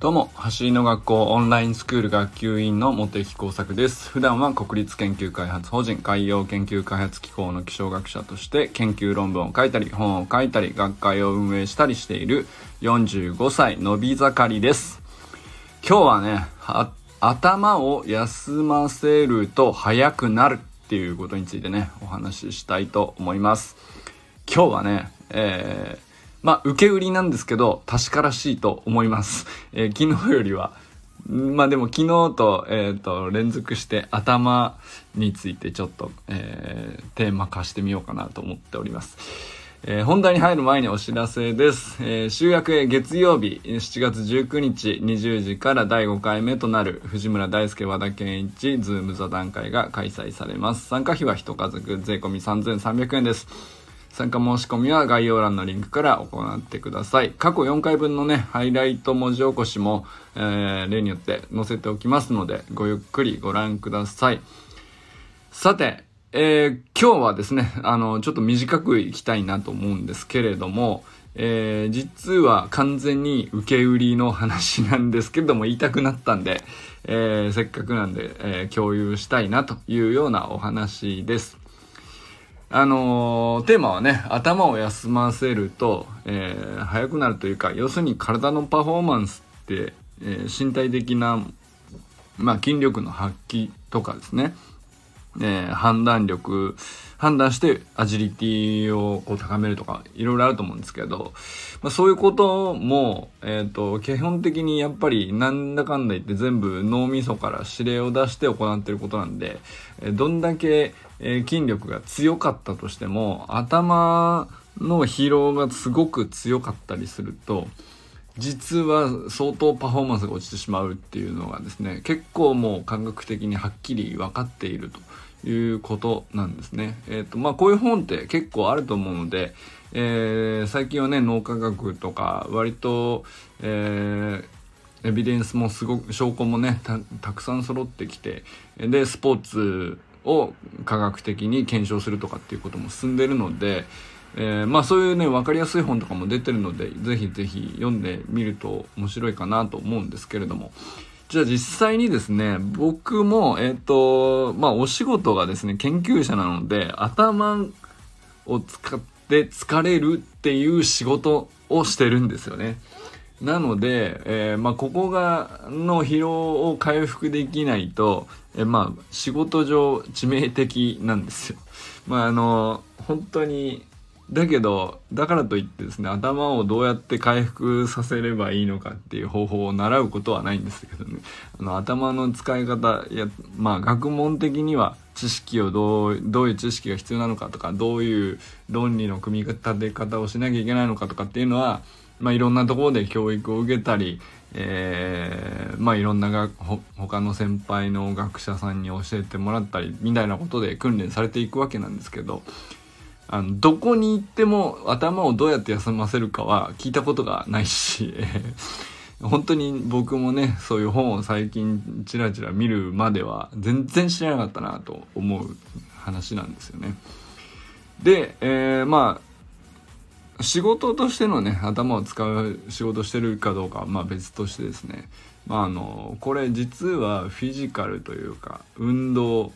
どうも、走りの学校オンラインスクール学級委員の茂木耕作です。普段は国立研究開発法人海洋研究開発機構の気象学者として研究論文を書いたり、本を書いたり、学会を運営したりしている45歳のび盛りです。今日はね、頭を休ませると速くなるっていうことについてね、お話ししたいと思います。今日はね、えーまあ、受け売りなんですけど、確からしいと思います。えー、昨日よりは。まあでも昨日と、えっ、ー、と、連続して頭についてちょっと、えー、テーマ化してみようかなと思っております。えー、本題に入る前にお知らせです。えー、週明け月曜日、7月19日20時から第5回目となる藤村大輔和田健一ズーム座談会が開催されます。参加費は一家族税込み3300円です。参加申し込みは概要欄のリンクから行ってください。過去4回分のね、ハイライト文字起こしも、えー、例によって載せておきますので、ごゆっくりご覧ください。さて、えー、今日はですね、あの、ちょっと短くいきたいなと思うんですけれども、えー、実は完全に受け売りの話なんですけれども言いたくなったんで、えー、せっかくなんで、えー、共有したいなというようなお話です。あのー、テーマはね、頭を休ませると、えー、速くなるというか、要するに体のパフォーマンスって、えー、身体的な、まあ、筋力の発揮とかですね、えー、判断力、判断してアジリティをこう高めるとか、いろいろあると思うんですけど、まあ、そういうことも、えっ、ー、と、基本的にやっぱりなんだかんだ言って全部脳みそから指令を出して行っていることなんで、どんだけ、え、筋力が強かったとしても、頭の疲労がすごく強かったりすると、実は相当パフォーマンスが落ちてしまうっていうのがですね結構もう感覚的にはっきり分かっていると。いうことなんですね。えっ、ー、とまあこういう本って結構あると思うので、えー、最近はね脳科学とか割と、えー、エビデンスもすごく証拠もねたくさん揃ってきてでスポーツを科学的に検証するとかっていうことも進んでるので、えー、まあそういうね分かりやすい本とかも出てるのでぜひぜひ読んでみると面白いかなと思うんですけれどもじゃあ実際にですね僕もえっ、とまあお仕事がですね研究者なので頭を使って疲れるっていう仕事をしてるんですよね。なので、えー、まあ、ここがの疲労を回復できないと、えー、まあ、仕事上致命的なんですよ。まあ、あの、本当にだけど、だからといってですね、頭をどうやって回復させればいいのかっていう方法を習うことはないんですけどね、あの、頭の使い方、や、まあ、学問的には知識をどう、どういう知識が必要なのかとか、どういう論理の組み立て方をしなきゃいけないのかとかっていうのは、まあ、いろんなところで教育を受けたり、えー、まあいろんなが他の先輩の学者さんに教えてもらったりみたいなことで訓練されていくわけなんですけどあの、どこに行っても頭をどうやって休ませるかは聞いたことがないし、本当に僕もね、そういう本を最近チラチラ見るまでは全然知らなかったなと思う話なんですよね。で、えー、まあ、仕事としてのね、頭を使う仕事してるかどうかはまあ別としてですね、まああの、これ実はフィジカルというか、運動、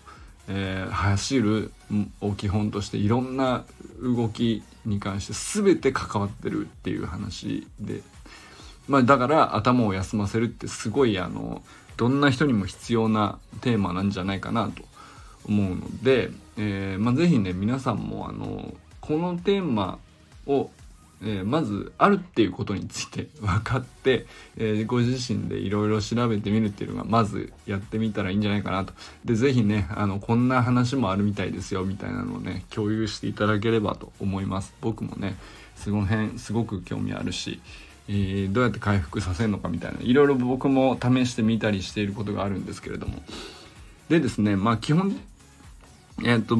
えー、走るを基本としていろんな動きに関して全て関わってるっていう話で、まあ、だから頭を休ませるってすごいあのどんな人にも必要なテーマなんじゃないかなと思うので、えーまあ、是非ね皆さんもあのこのテーマをえー、まずあるっていうことについて分かって、えー、ご自身でいろいろ調べてみるっていうのがまずやってみたらいいんじゃないかなと。で、是非ね、あの、こんな話もあるみたいですよみたいなのをね、共有していただければと思います。僕もね、その辺すごく興味あるし、えー、どうやって回復させるのかみたいな、いろいろ僕も試してみたりしていることがあるんですけれども。でですね、まあ基本、えっ、と、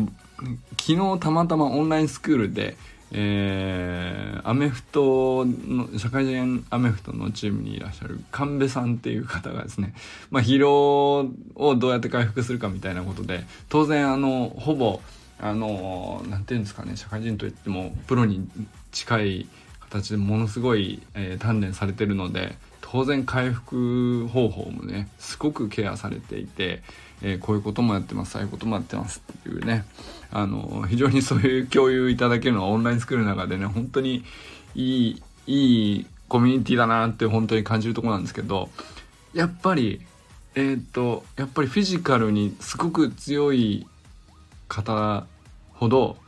昨日たまたまオンラインスクールで、えー、アメフトの社会人アメフトのチームにいらっしゃる神戸さんっていう方がですね、まあ、疲労をどうやって回復するかみたいなことで当然あのほぼ、あの何ていうんですかね社会人といってもプロに近い形でものすごい、えー、鍛錬されてるので当然回復方法もねすごくケアされていて、えー、こういうこともやってますああいうこともやってますっていうねあの非常にそういう共有いただけるのはオンラインスクールの中でね本当にいいいいコミュニティだなって本当に感じるとこなんですけどやっぱりえっ、とやっぱりフィジカルにすごく強い方ほど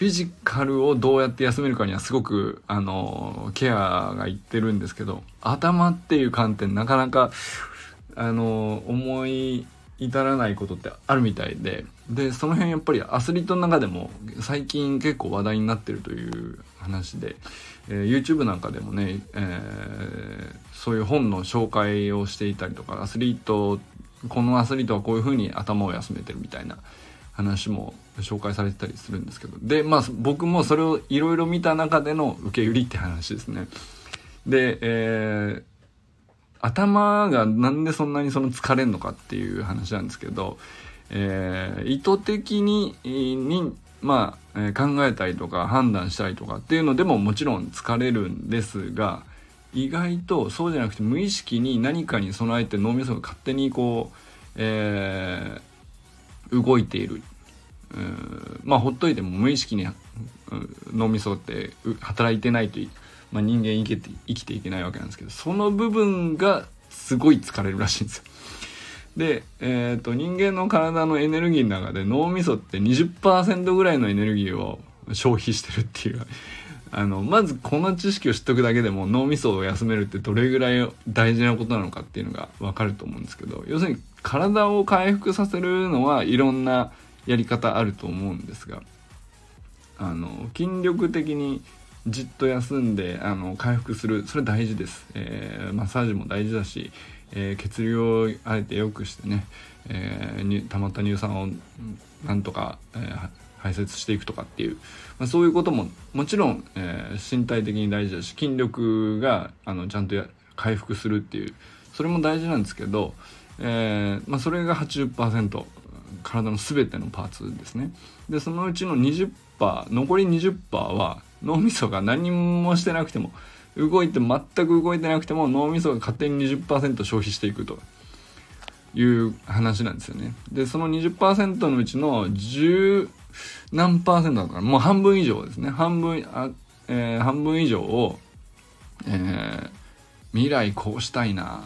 フィジカルをどうやって休めるかにはすごくあのケアがいってるんですけど頭っていう観点なかなかあの思い至らないことってあるみたいででその辺やっぱりアスリートの中でも最近結構話題になってるという話で、えー、YouTube なんかでもね、えー、そういう本の紹介をしていたりとかアスリートこのアスリートはこういうふうに頭を休めてるみたいな話も紹介されてたりするんですけどでまあ僕もそれをいろいろ見た中での受け売りって話ですね。で、えー、頭がなんでそんなにその疲れんのかっていう話なんですけど、えー、意図的にに、まあ、えー、考えたりとか判断したりとかっていうのでももちろん疲れるんですが意外とそうじゃなくて無意識に何かに備えて脳みそが勝手にこう、えー、動いている。まあほっといても無意識に脳みそって働いてないとい、まあ、人間生きて生きていけないわけなんですけどその部分がすごい疲れるらしいんですよ。で、えーと、人間の体のエネルギーの中で脳みそって20%ぐらいのエネルギーを消費してるっていう。あのまずこの知識を知っておくだけでも脳みそを休めるってどれぐらい大事なことなのかっていうのが分かると思うんですけど要するに体を回復させるのはいろんなやり方あると思うんですがあの筋力的にじっと休んであの回復するそれ大事です、えー、マッサージも大事だし、えー、血流をあえて良くしてね、えー、溜まった乳酸をなんとか、えー、排泄していくとかっていう、まあ、そういうことももちろん、えー、身体的に大事だし筋力があのちゃんと回復するっていうそれも大事なんですけど、えーまあ、それが80%体の全てのパーツですね。でそのうちの20%残り20%は脳みそが何もしてなくても動いて全く動いてなくても脳みそが勝手に20%消費していくと。いう話なんですよね。でその20%のうちの何パーセントだからもう半分以上ですね。半分あ、えー、半分以上を、えー、未来こうしたいな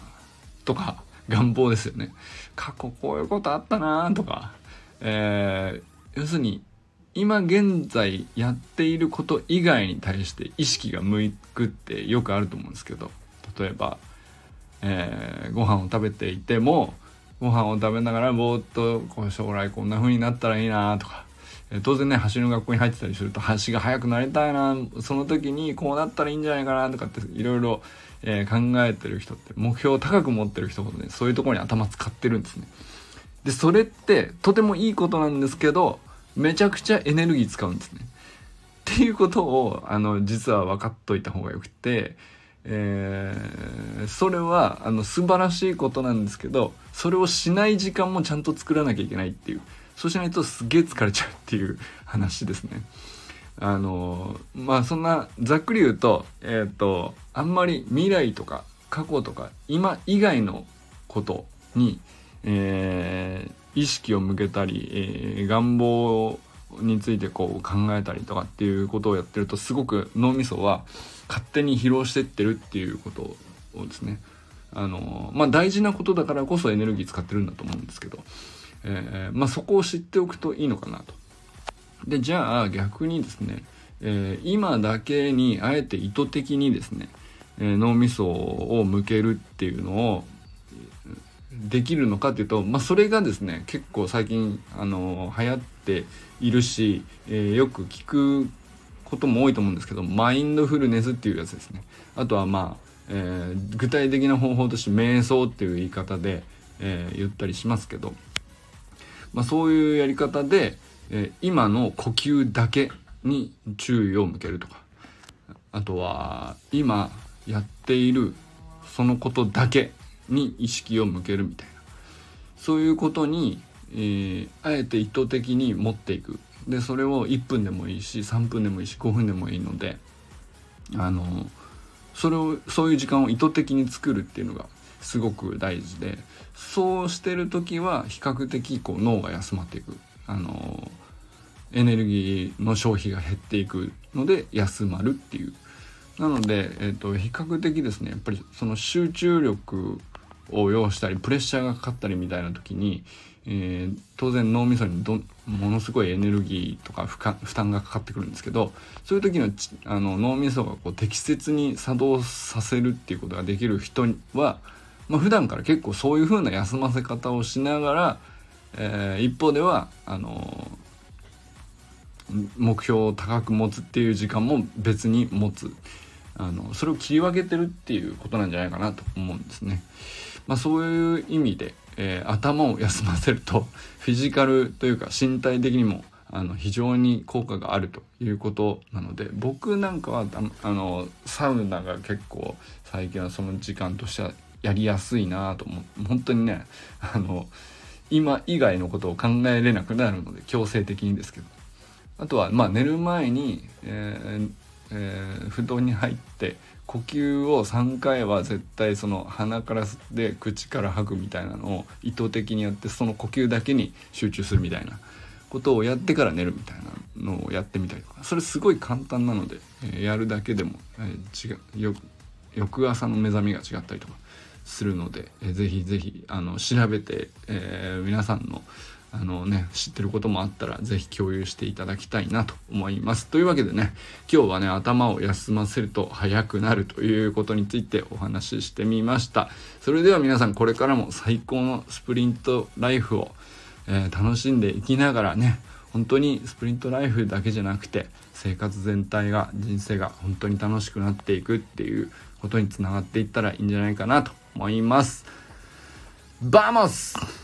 とか願望ですよね。過去こういうことあったなとか、えー、要するに今現在やっていること以外に対して意識が向くってよくあると思うんですけど例えば、えー、ご飯を食べていてもご飯を食べながらぼーっとこう将来こんな風になったらいいなとか、え、当然ね橋の学校に入ってたりすると橋が速くなりたいなその時にこうなったらいいんじゃないかなとかっていろいろ、考えてる人って目標を高く持ってる人ほどねそういうところに頭使ってるんですね。でそれってとてもいいことなんですけどめちゃくちゃエネルギー使うんですね。っていうことをあの実は分かっといた方がよくて、えー、それはあの素晴らしいことなんですけどそれをしない時間もちゃんと作らなきゃいけないっていうそうしないとすげえ疲れちゃうっていう話ですね。あのまあそんなざっくり言うとえっ、ー、とあんまり未来とか過去とか今以外のことに、えー、意識を向けたり、えー、願望についてこう考えたりとかっていうことをやってるとすごく脳みそは勝手に疲労してってるっていうことをですねあのまあ大事なことだからこそエネルギー使ってるんだと思うんですけど、えー、まあそこを知っておくといいのかなと。でじゃあ逆にですね、えー、今だけにあえて意図的にですね、えー、脳みそを向けるっていうのをできるのかっていうと、まあ、それがですね結構最近あの流行っているし、えー、よく聞くことも多いと思うんですけどマインドフルネスっていうやつですね。あとはまあ、えー、具体的な方法として瞑想っていう言い方で、えー、言ったりしますけど、まあ、そういうやり方で、え今の呼吸だけに注意を向けるとか。あとは今やっているそのことだけに意識を向けるみたいな。そういうことに、えー、あえて意図的に持っていく。でそれを1分でもいいし3分でもいいし5分でもいいのであのそれをそういう時間を意図的に作るっていうのがすごく大事でそうしてる時は比較的こう脳が休まっていく。あのエネルギーの消費が減っていくので休まるっていう。なので、えーと、比較的ですねやっぱりその集中力を要したりプレッシャーがかかったりみたいな時に、えー、当然脳みそにどものすごいエネルギーとか負担がかかってくるんですけどそういう時のあの脳みそがこう適切に作動させるっていうことができる人は、まあ、普段から結構そういう風な休ませ方をしながら、えー、一方ではあの目標を高く持つっていう時間も別に持つあのそれを切り分けてるっていうことなんじゃないかなと思うんですね。まあ、そういう意味で、えー、頭を休ませると フィジカルというか身体的にもあの非常に効果があるということなので僕なんかはあのサウナが結構最近はその時間としてはやりやすいなと思う。本当にねあの今以外のことを考えれなくなるので強制的にですけど。あとはまあ寝る前に、えーえー、布団に入って呼吸を3回は絶対その鼻から吸って口から吐くみたいなのを意図的にやってその呼吸だけに集中するみたいな。ことをやってから寝るみたいなのをやってみたりとか。それすごい簡単なので、えー、やるだけでも、えー、違う翌朝の目覚めが違ったりとか。するので、えー、ぜひぜひあの調べて、えー、皆さんのあのね、知ってることもあったら是非共有していただきたいなと思います。というわけでね、今日はね、頭を休ませると速くなるということについてお話ししてみました。それでは皆さんこれからも最高のスプリントライフを、えー、楽しんでいきながらね、本当にスプリントライフだけじゃなくて生活全体が人生が本当に楽しくなっていくっていうことにつながっていったらいいんじゃないかなと思います。バモス